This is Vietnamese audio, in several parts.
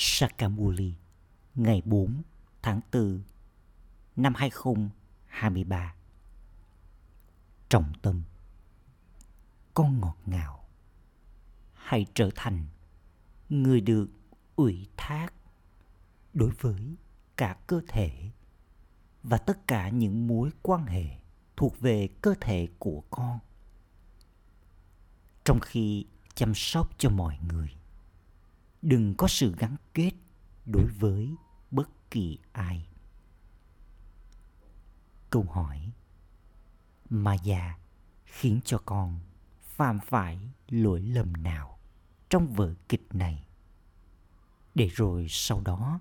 Sakamuli, ngày 4 tháng 4 năm 2023. Trọng tâm Con ngọt ngào Hãy trở thành người được ủy thác đối với cả cơ thể và tất cả những mối quan hệ thuộc về cơ thể của con trong khi chăm sóc cho mọi người đừng có sự gắn kết đối với bất kỳ ai. Câu hỏi mà già khiến cho con phạm phải lỗi lầm nào trong vở kịch này? Để rồi sau đó,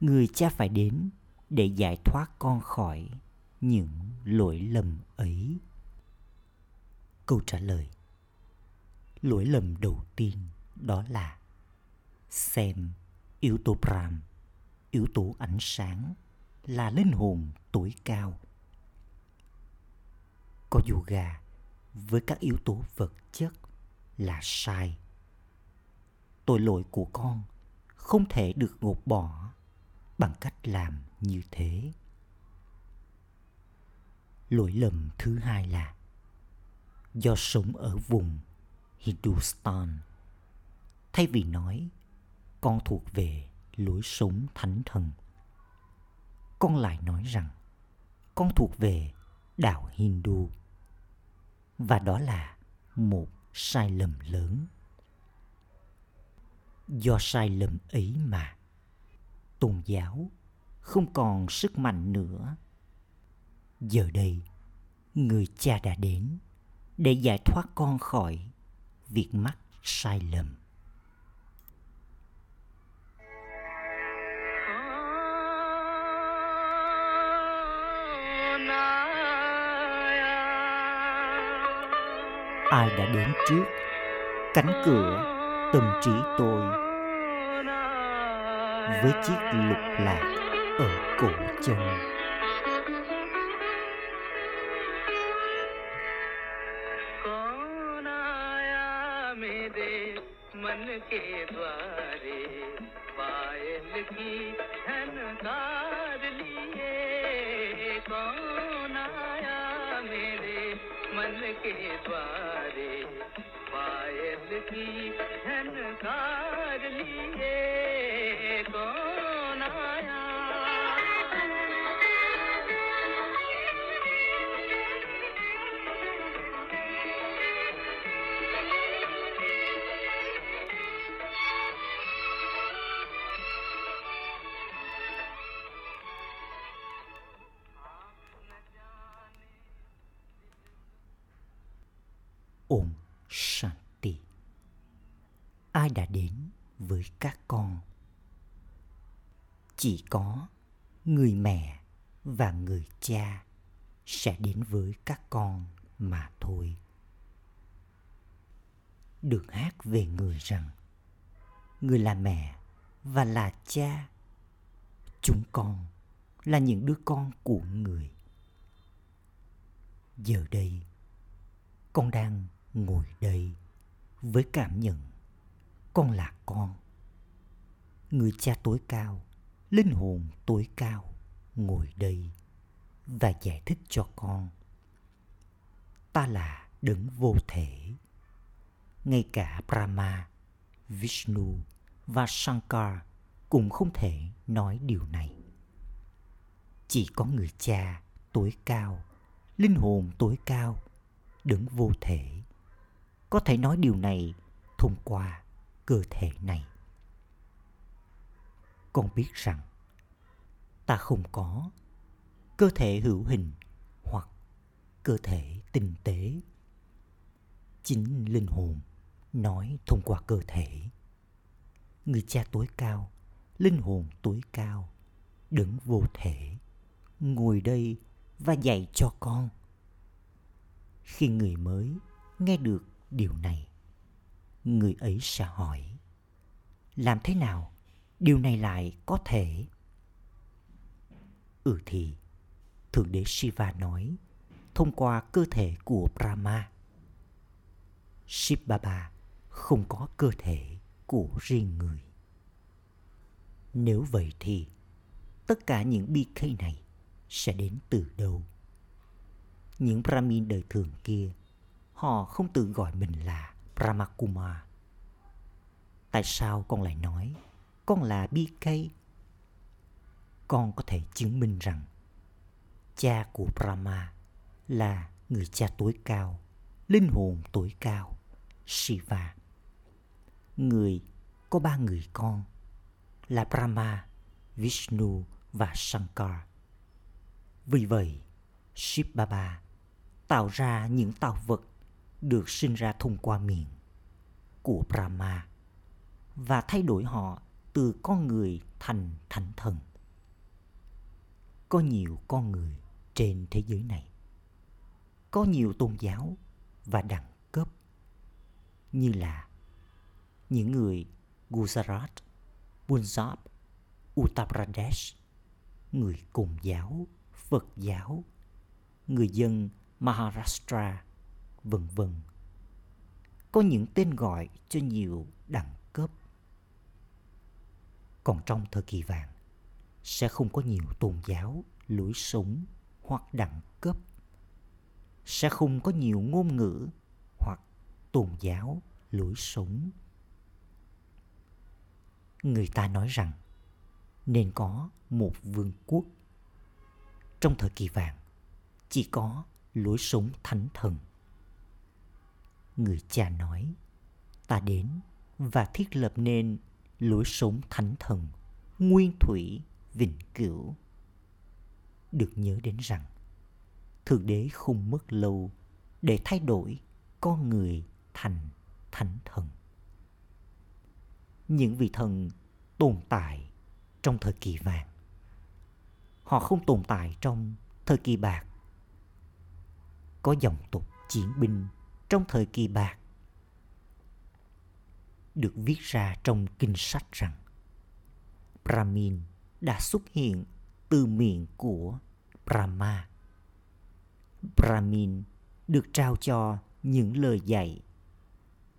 người cha phải đến để giải thoát con khỏi những lỗi lầm ấy. Câu trả lời, lỗi lầm đầu tiên đó là xem yếu tố pram, yếu tố ánh sáng là linh hồn tối cao. Có yoga với các yếu tố vật chất là sai. Tội lỗi của con không thể được gột bỏ bằng cách làm như thế. Lỗi lầm thứ hai là do sống ở vùng Hindustan thay vì nói con thuộc về lối sống thánh thần. Con lại nói rằng, con thuộc về đạo hindu. Và đó là một sai lầm lớn. Do sai lầm ấy mà tôn giáo không còn sức mạnh nữa. Giờ đây, người cha đã đến để giải thoát con khỏi việc mắc sai lầm. Ai đã đến trước? Cánh cửa tâm trí tôi với chiếc lục lạc ở cổ chân. पायल की झनकार लिए đã đến với các con? Chỉ có người mẹ và người cha sẽ đến với các con mà thôi. Được hát về người rằng người là mẹ và là cha. Chúng con là những đứa con của người. Giờ đây, con đang ngồi đây với cảm nhận con là con. Người cha tối cao, linh hồn tối cao, ngồi đây và giải thích cho con. Ta là đấng vô thể. Ngay cả brahma, vishnu và shankar cũng không thể nói điều này. Chỉ có người cha tối cao, linh hồn tối cao, đấng vô thể có thể nói điều này thông qua cơ thể này. Con biết rằng, ta không có cơ thể hữu hình hoặc cơ thể tinh tế. Chính linh hồn nói thông qua cơ thể. Người cha tối cao, linh hồn tối cao đứng vô thể, ngồi đây và dạy cho con. Khi người mới nghe được điều này người ấy sẽ hỏi làm thế nào điều này lại có thể ừ thì thượng đế shiva nói thông qua cơ thể của brahma shiv baba không có cơ thể của riêng người Nếu vậy thì tất cả những bi khây này sẽ đến từ đâu? Những Brahmin đời thường kia, họ không tự gọi mình là Brahmakumar. Tại sao con lại nói con là BK? Con có thể chứng minh rằng cha của Brahma là người cha tối cao, linh hồn tối cao, Shiva. Người có ba người con là Brahma, Vishnu và Shankar. Vì vậy, Shiv Baba tạo ra những tạo vật được sinh ra thông qua miệng của Brahma và thay đổi họ từ con người thành thánh thần. Có nhiều con người trên thế giới này. Có nhiều tôn giáo và đẳng cấp như là những người Gujarat, Punjab, Uttar Pradesh, người Cùng giáo, Phật giáo, người dân Maharashtra, vân vân. Có những tên gọi cho nhiều đẳng cấp. Còn trong thời kỳ vàng, sẽ không có nhiều tôn giáo, lối sống hoặc đẳng cấp. Sẽ không có nhiều ngôn ngữ hoặc tôn giáo, lối sống. Người ta nói rằng nên có một vương quốc. Trong thời kỳ vàng, chỉ có lối sống thánh thần. Người cha nói, ta đến và thiết lập nên lối sống thánh thần, nguyên thủy, vĩnh cửu. Được nhớ đến rằng, Thượng Đế không mất lâu để thay đổi con người thành thánh thần. Những vị thần tồn tại trong thời kỳ vàng. Họ không tồn tại trong thời kỳ bạc. Có dòng tục chiến binh trong thời kỳ bạc được viết ra trong kinh sách rằng Brahmin đã xuất hiện từ miệng của Brahma. Brahmin được trao cho những lời dạy,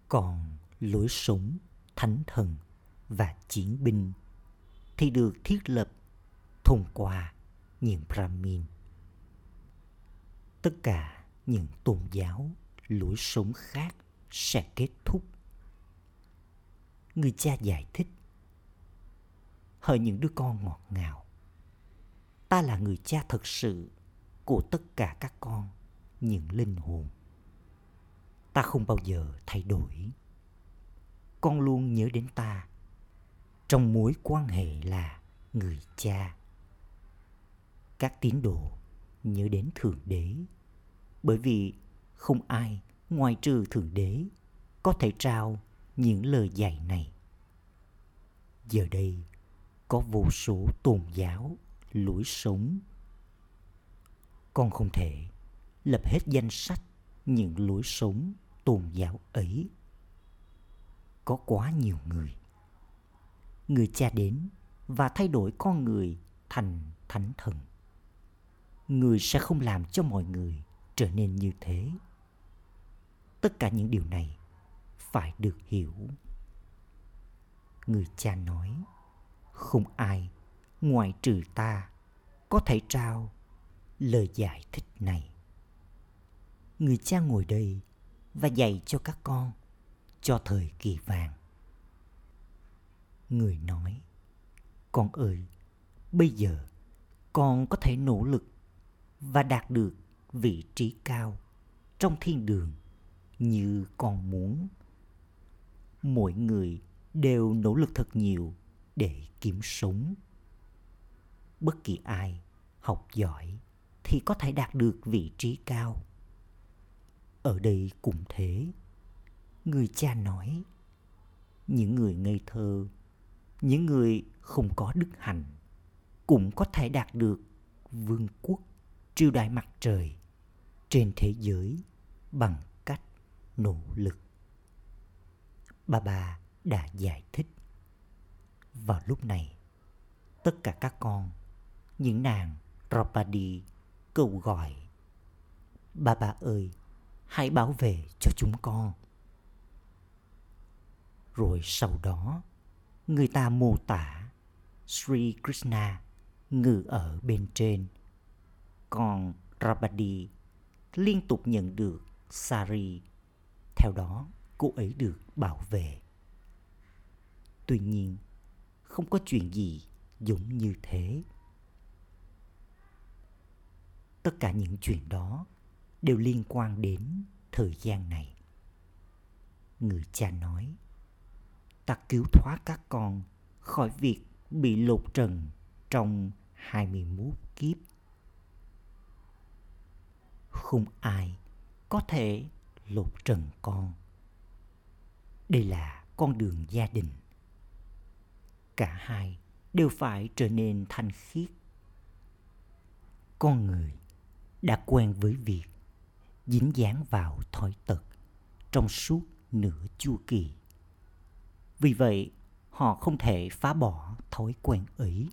còn lối sống thánh thần và chiến binh thì được thiết lập thông qua những Brahmin. Tất cả những tôn giáo, lối sống khác sẽ kết thúc. Người cha giải thích Hỡi những đứa con ngọt ngào Ta là người cha thật sự của tất cả các con, những linh hồn. Ta không bao giờ thay đổi. Con luôn nhớ đến ta trong mối quan hệ là người cha các tín đồ nhớ đến thượng đế bởi vì không ai ngoài trừ thượng đế có thể trao những lời dạy này. Giờ đây có vô số tôn giáo lối sống. Con không thể lập hết danh sách những lối sống tôn giáo ấy. Có quá nhiều người người cha đến và thay đổi con người thành thánh thần. Người sẽ không làm cho mọi người trở nên như thế. Tất cả những điều này phải được hiểu. Người cha nói, không ai ngoài trừ ta có thể trao lời giải thích này. Người cha ngồi đây và dạy cho các con cho thời kỳ vàng. Người nói, con ơi, bây giờ con có thể nỗ lực và đạt được vị trí cao trong thiên đường như con muốn. Mỗi người đều nỗ lực thật nhiều để kiếm sống. Bất kỳ ai học giỏi thì có thể đạt được vị trí cao. Ở đây cũng thế. Người cha nói, những người ngây thơ, những người không có đức hạnh cũng có thể đạt được vương quốc triều đại mặt trời trên thế giới bằng cách nỗ lực. Bà bà đã giải thích. Vào lúc này, tất cả các con, những nàng Ropadi cầu gọi. Bà bà ơi, hãy bảo vệ cho chúng con. Rồi sau đó, người ta mô tả Sri Krishna ngự ở bên trên. Còn Rabadi liên tục nhận được Sari. Theo đó, cô ấy được bảo vệ. Tuy nhiên, không có chuyện gì giống như thế. Tất cả những chuyện đó đều liên quan đến thời gian này. Người cha nói, ta cứu thoát các con khỏi việc bị lột trần trong 21 kiếp. Không ai có thể lột trần con. Đây là con đường gia đình. Cả hai đều phải trở nên thanh khiết. Con người đã quen với việc dính dáng vào thói tật trong suốt nửa chu kỳ. Vì vậy, họ không thể phá bỏ thói quen ấy.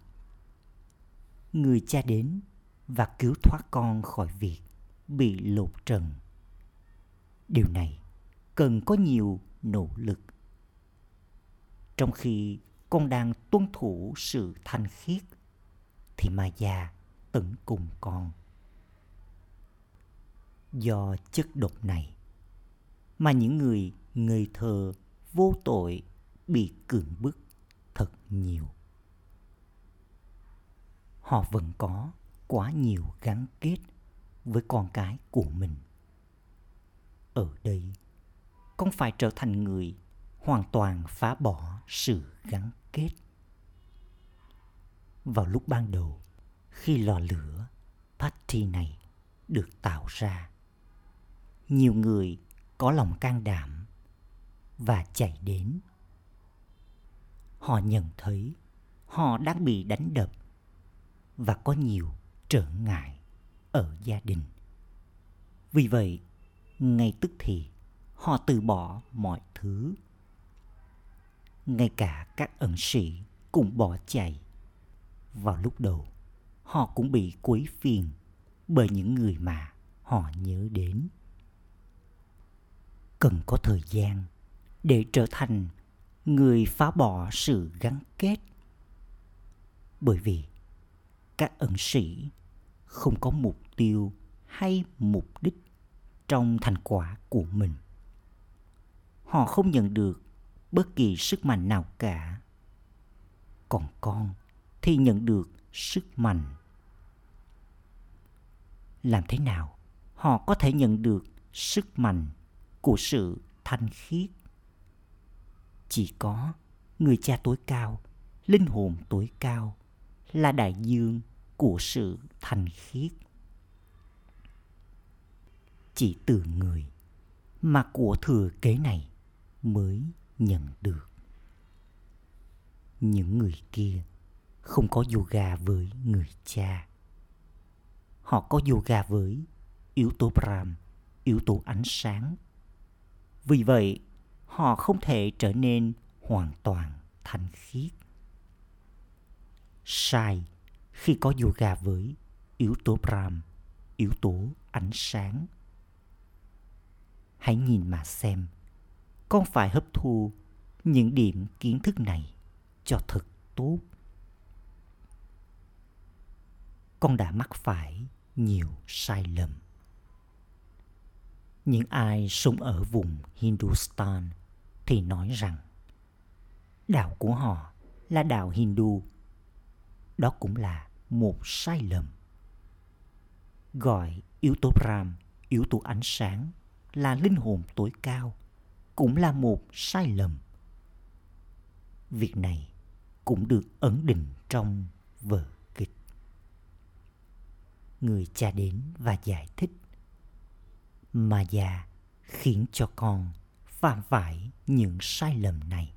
Người cha đến và cứu thoát con khỏi việc bị lột trần. Điều này cần có nhiều nỗ lực. Trong khi con đang tuân thủ sự thanh khiết, thì ma già tấn cùng con. Do chất độc này, mà những người ngây thơ vô tội bị cưỡng bức thật nhiều. Họ vẫn có quá nhiều gắn kết với con cái của mình. Ở đây, con phải trở thành người hoàn toàn phá bỏ sự gắn kết. Vào lúc ban đầu, khi lò lửa party này được tạo ra, nhiều người có lòng can đảm và chạy đến. Họ nhận thấy họ đang bị đánh đập và có nhiều trở ngại ở gia đình. Vì vậy, ngay tức thì họ từ bỏ mọi thứ. Ngay cả các ẩn sĩ cũng bỏ chạy. Vào lúc đầu, họ cũng bị quấy phiền bởi những người mà họ nhớ đến. Cần có thời gian để trở thành người phá bỏ sự gắn kết. Bởi vì các ẩn sĩ không có mục tiêu hay mục đích trong thành quả của mình. Họ không nhận được bất kỳ sức mạnh nào cả. Còn con thì nhận được sức mạnh. Làm thế nào họ có thể nhận được sức mạnh của sự thanh khiết? Chỉ có người cha tối cao, linh hồn tối cao là đại dương của sự thành khiết chỉ từ người mà của thừa kế này mới nhận được những người kia không có yoga với người cha họ có yoga với yếu tố Brahm, yếu tố ánh sáng. Vì vậy, họ không thể trở nên hoàn toàn thanh khiết. Sai khi có yoga với yếu tố Brahm, yếu tố ánh sáng. Hãy nhìn mà xem, con phải hấp thu những điểm kiến thức này cho thật tốt. Con đã mắc phải nhiều sai lầm. Những ai sống ở vùng Hindustan thì nói rằng đạo của họ là đạo Hindu đó cũng là một sai lầm. Gọi yếu tố Ram, yếu tố ánh sáng là linh hồn tối cao cũng là một sai lầm. Việc này cũng được ấn định trong vở kịch. Người cha đến và giải thích. Mà già khiến cho con phạm phải những sai lầm này.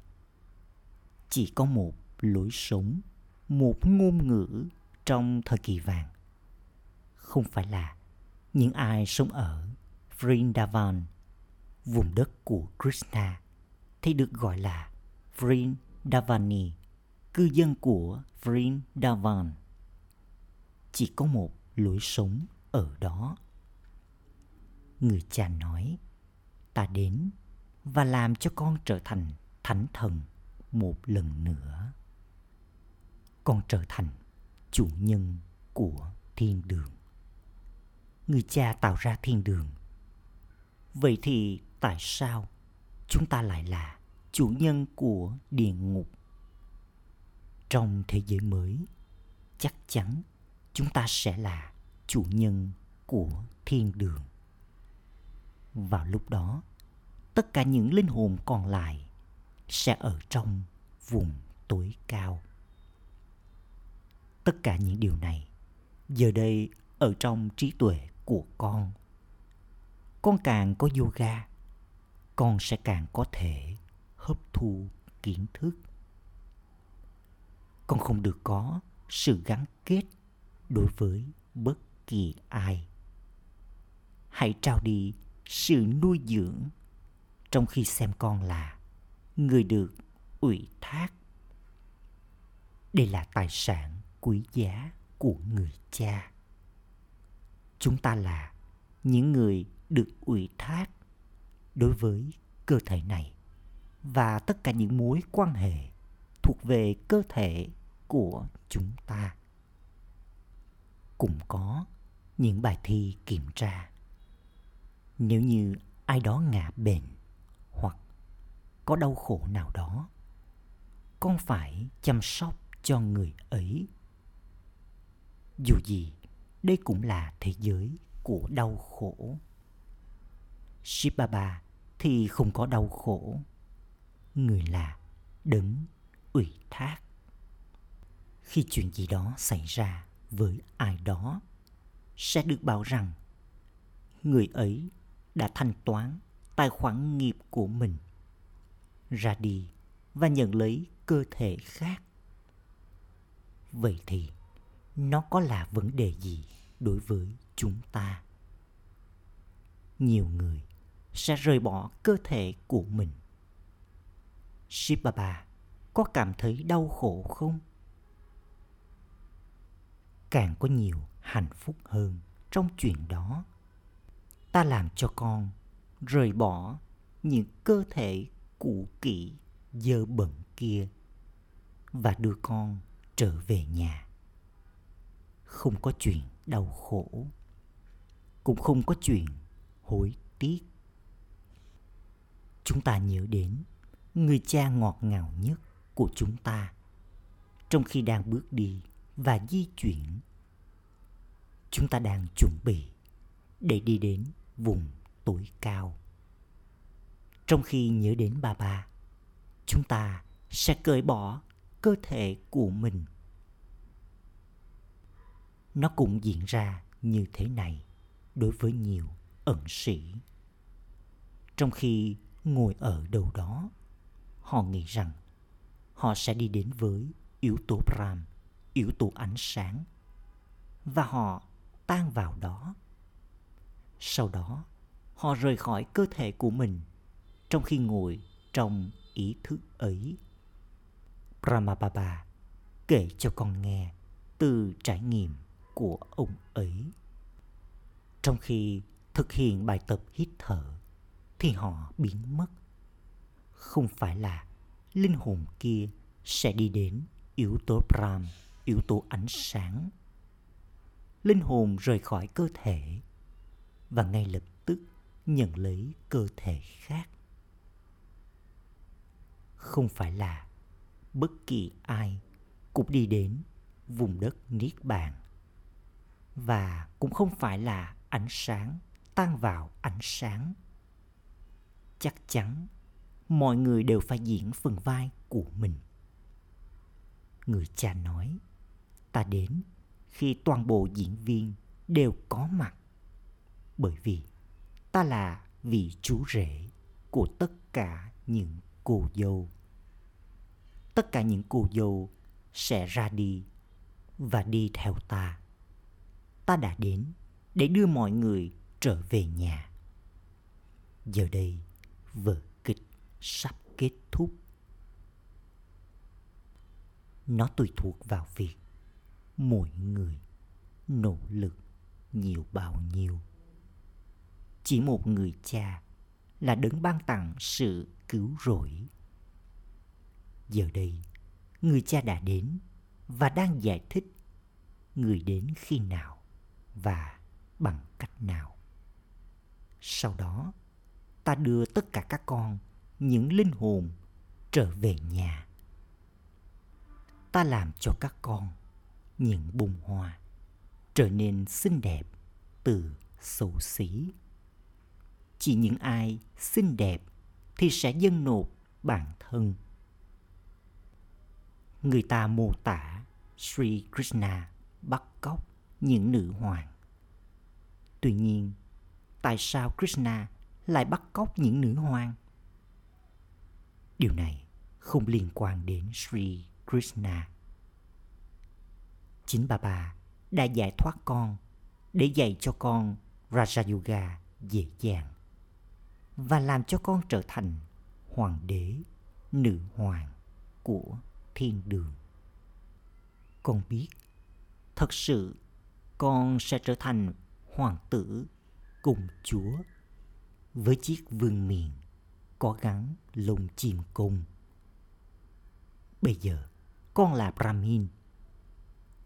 Chỉ có một lối sống một ngôn ngữ trong thời kỳ vàng không phải là những ai sống ở Vrindavan, vùng đất của Krishna, thì được gọi là Vrindavani, cư dân của Vrindavan. Chỉ có một lối sống ở đó. Người cha nói, ta đến và làm cho con trở thành thánh thần một lần nữa con trở thành chủ nhân của thiên đường. Người cha tạo ra thiên đường. Vậy thì tại sao chúng ta lại là chủ nhân của địa ngục? Trong thế giới mới, chắc chắn chúng ta sẽ là chủ nhân của thiên đường. Vào lúc đó, tất cả những linh hồn còn lại sẽ ở trong vùng tối cao tất cả những điều này. Giờ đây, ở trong trí tuệ của con con càng có yoga, con sẽ càng có thể hấp thu kiến thức. Con không được có sự gắn kết đối với bất kỳ ai. Hãy trao đi sự nuôi dưỡng trong khi xem con là người được ủy thác. Đây là tài sản quý giá của người cha. Chúng ta là những người được ủy thác đối với cơ thể này và tất cả những mối quan hệ thuộc về cơ thể của chúng ta. Cũng có những bài thi kiểm tra. Nếu như ai đó ngã bệnh hoặc có đau khổ nào đó, con phải chăm sóc cho người ấy dù gì, đây cũng là thế giới của đau khổ. Shibaba thì không có đau khổ. Người là đấng ủy thác. Khi chuyện gì đó xảy ra với ai đó, sẽ được bảo rằng người ấy đã thanh toán tài khoản nghiệp của mình ra đi và nhận lấy cơ thể khác. Vậy thì nó có là vấn đề gì đối với chúng ta? Nhiều người sẽ rời bỏ cơ thể của mình. Shibaba có cảm thấy đau khổ không? Càng có nhiều hạnh phúc hơn trong chuyện đó. Ta làm cho con rời bỏ những cơ thể cũ kỹ dơ bẩn kia và đưa con trở về nhà không có chuyện đau khổ, cũng không có chuyện hối tiếc. Chúng ta nhớ đến người cha ngọt ngào nhất của chúng ta trong khi đang bước đi và di chuyển. Chúng ta đang chuẩn bị để đi đến vùng tối cao. Trong khi nhớ đến ba ba chúng ta sẽ cởi bỏ cơ thể của mình nó cũng diễn ra như thế này đối với nhiều ẩn sĩ trong khi ngồi ở đâu đó họ nghĩ rằng họ sẽ đi đến với yếu tố pram yếu tố ánh sáng và họ tan vào đó. Sau đó, họ rời khỏi cơ thể của mình trong khi ngồi trong ý thức ấy. Brahmababa kể cho con nghe từ trải nghiệm của ông ấy. Trong khi thực hiện bài tập hít thở thì họ biến mất. Không phải là linh hồn kia sẽ đi đến yếu tố Brahm, yếu tố ánh sáng. Linh hồn rời khỏi cơ thể và ngay lập tức nhận lấy cơ thể khác. Không phải là bất kỳ ai cũng đi đến vùng đất Niết Bàn và cũng không phải là ánh sáng, tan vào ánh sáng. Chắc chắn mọi người đều phải diễn phần vai của mình. Người cha nói, ta đến khi toàn bộ diễn viên đều có mặt. Bởi vì ta là vị chú rể của tất cả những cô dâu. Tất cả những cô dâu sẽ ra đi và đi theo ta ta đã đến để đưa mọi người trở về nhà. Giờ đây, vở kịch sắp kết thúc. Nó tùy thuộc vào việc mỗi người nỗ lực nhiều bao nhiêu. Chỉ một người cha là đấng ban tặng sự cứu rỗi. Giờ đây, người cha đã đến và đang giải thích người đến khi nào và bằng cách nào? Sau đó, ta đưa tất cả các con, những linh hồn, trở về nhà. Ta làm cho các con những bông hoa trở nên xinh đẹp từ xấu xí. Chỉ những ai xinh đẹp thì sẽ dâng nộp bản thân. Người ta mô tả Sri Krishna bắt cóc những nữ hoàng. Tuy nhiên, tại sao Krishna lại bắt cóc những nữ hoàng? Điều này không liên quan đến Sri Krishna. Chính bà bà đã giải thoát con để dạy cho con Raja Yoga dễ dàng và làm cho con trở thành hoàng đế, nữ hoàng của thiên đường. Con biết, thật sự con sẽ trở thành hoàng tử cùng chúa với chiếc vương miện có gắn lông chim cung. Bây giờ, con là Brahmin.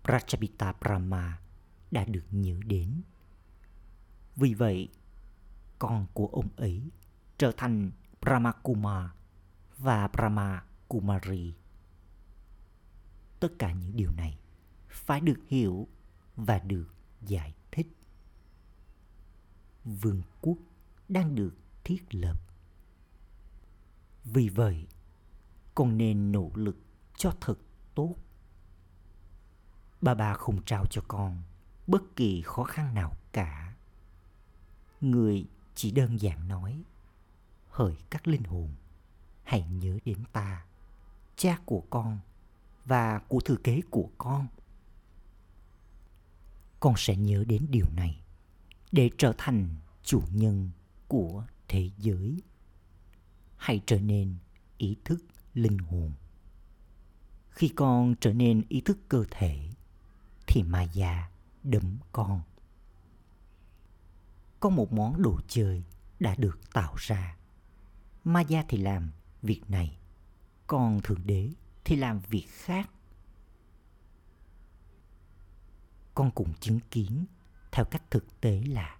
prachapita Brahma đã được nhớ đến. Vì vậy, con của ông ấy trở thành Brahma Kumar và Brahma Kumari. Tất cả những điều này phải được hiểu và được giải thích. Vương quốc đang được thiết lập. Vì vậy, con nên nỗ lực cho thật tốt. Bà bà không trao cho con bất kỳ khó khăn nào cả. Người chỉ đơn giản nói, hỡi các linh hồn, hãy nhớ đến ta, cha của con và của thừa kế của con. Con sẽ nhớ đến điều này để trở thành chủ nhân của thế giới. Hãy trở nên ý thức linh hồn. Khi con trở nên ý thức cơ thể, thì ma già đấm con. Có một món đồ chơi đã được tạo ra. ma gia thì làm việc này, còn Thượng Đế thì làm việc khác. Con cũng chứng kiến theo cách thực tế là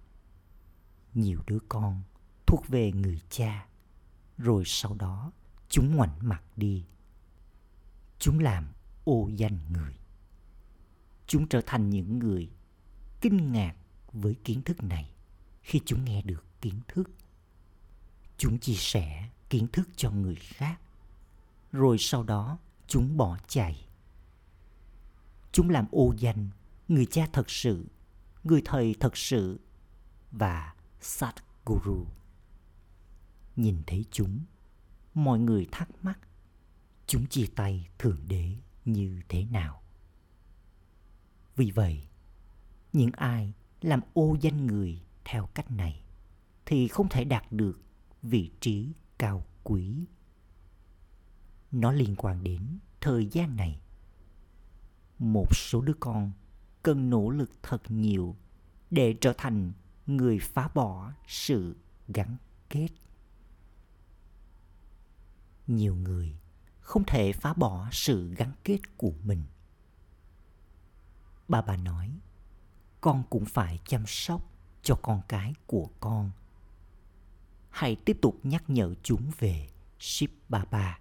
nhiều đứa con thuộc về người cha, rồi sau đó chúng ngoảnh mặt đi. Chúng làm ô danh người. Chúng trở thành những người kinh ngạc với kiến thức này khi chúng nghe được kiến thức. Chúng chia sẻ kiến thức cho người khác, rồi sau đó chúng bỏ chạy. Chúng làm ô danh người cha thật sự, người thầy thật sự và Satguru. Nhìn thấy chúng, mọi người thắc mắc chúng chia tay Thượng Đế như thế nào. Vì vậy, những ai làm ô danh người theo cách này thì không thể đạt được vị trí cao quý nó liên quan đến thời gian này một số đứa con cần nỗ lực thật nhiều để trở thành người phá bỏ sự gắn kết. Nhiều người không thể phá bỏ sự gắn kết của mình. Bà bà nói, con cũng phải chăm sóc cho con cái của con. Hãy tiếp tục nhắc nhở chúng về ship baba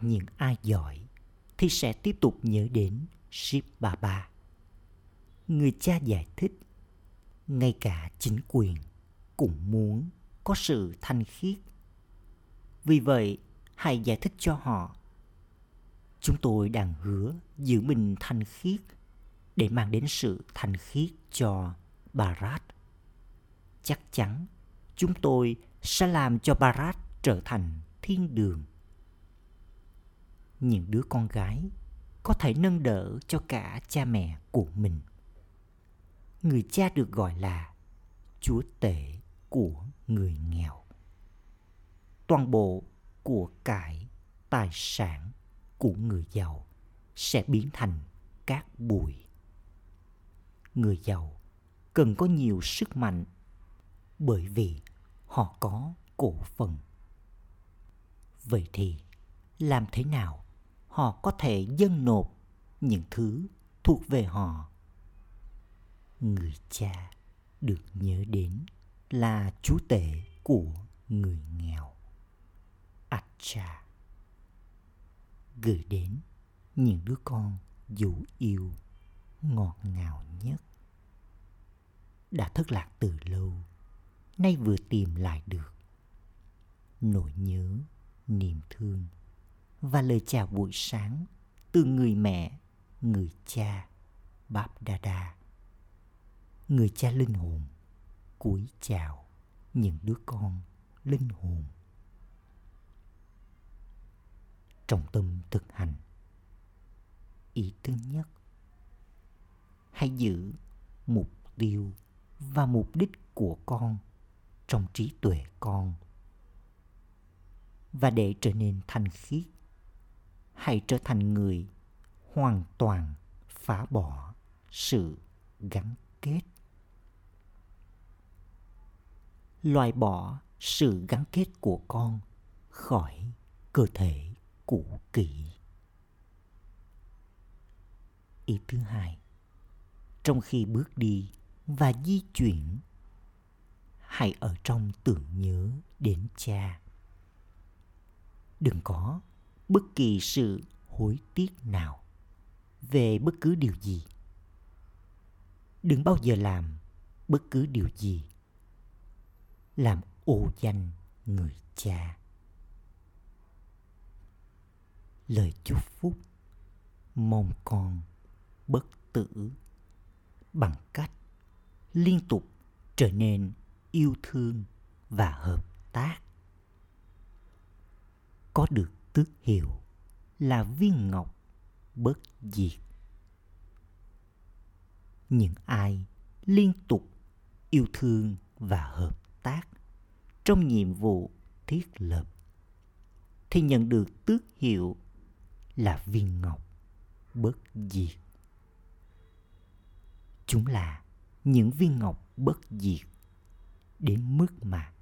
những ai giỏi thì sẽ tiếp tục nhớ đến ship baba người cha giải thích, ngay cả chính quyền cũng muốn có sự thanh khiết vì vậy, hãy giải thích cho họ chúng tôi đang hứa giữ mình thanh khiết để mang đến sự thanh khiết cho Barat. Chắc chắn chúng tôi sẽ làm cho Barat trở thành thiên đường. Những đứa con gái có thể nâng đỡ cho cả cha mẹ của mình. Người cha được gọi là chúa tể của người nghèo. Toàn bộ của cải tài sản của người giàu sẽ biến thành cát bụi. Người giàu cần có nhiều sức mạnh bởi vì họ có cổ phần. Vậy thì làm thế nào họ có thể dâng nộp những thứ thuộc về họ. Người cha được nhớ đến là chú tể của người nghèo acha gửi đến những đứa con dù yêu, ngọt ngào nhất. Đã thất lạc từ lâu, nay vừa tìm lại được. Nỗi nhớ, niềm thương và lời chào buổi sáng từ người mẹ, người cha, báp đa người cha linh hồn, cúi chào những đứa con linh hồn. Trọng tâm thực hành. Ý thứ nhất, hãy giữ mục tiêu và mục đích của con trong trí tuệ con và để trở nên thanh khiết hãy trở thành người hoàn toàn phá bỏ sự gắn kết. Loại bỏ sự gắn kết của con khỏi cơ thể cũ kỹ. Ý thứ hai, trong khi bước đi và di chuyển, hãy ở trong tưởng nhớ đến cha. Đừng có bất kỳ sự hối tiếc nào về bất cứ điều gì. Đừng bao giờ làm bất cứ điều gì. Làm ô danh người cha. Lời chúc phúc mong con bất tử bằng cách liên tục trở nên yêu thương và hợp tác. Có được tước hiệu là viên ngọc bất diệt. Những ai liên tục yêu thương và hợp tác trong nhiệm vụ thiết lập thì nhận được tước hiệu là viên ngọc bất diệt. Chúng là những viên ngọc bất diệt đến mức mà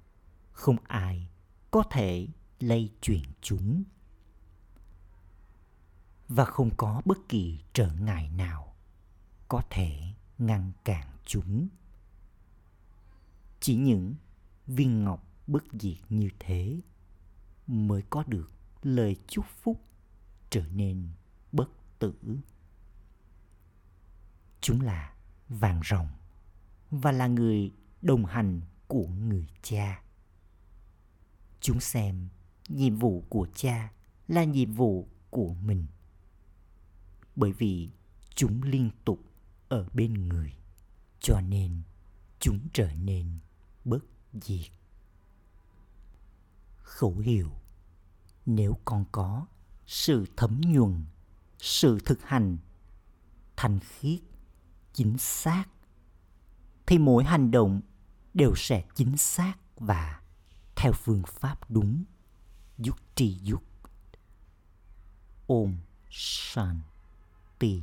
không ai có thể lây truyền chúng và không có bất kỳ trở ngại nào có thể ngăn cản chúng. Chỉ những viên ngọc bất diệt như thế mới có được lời chúc phúc trở nên bất tử. Chúng là vàng rồng và là người đồng hành của người cha. Chúng xem nhiệm vụ của cha là nhiệm vụ của mình bởi vì chúng liên tục ở bên người, cho nên chúng trở nên bất diệt. Khẩu hiệu, nếu con có sự thấm nhuần, sự thực hành, thanh khiết, chính xác, thì mỗi hành động đều sẽ chính xác và theo phương pháp đúng. Yukti yuk om tỷ.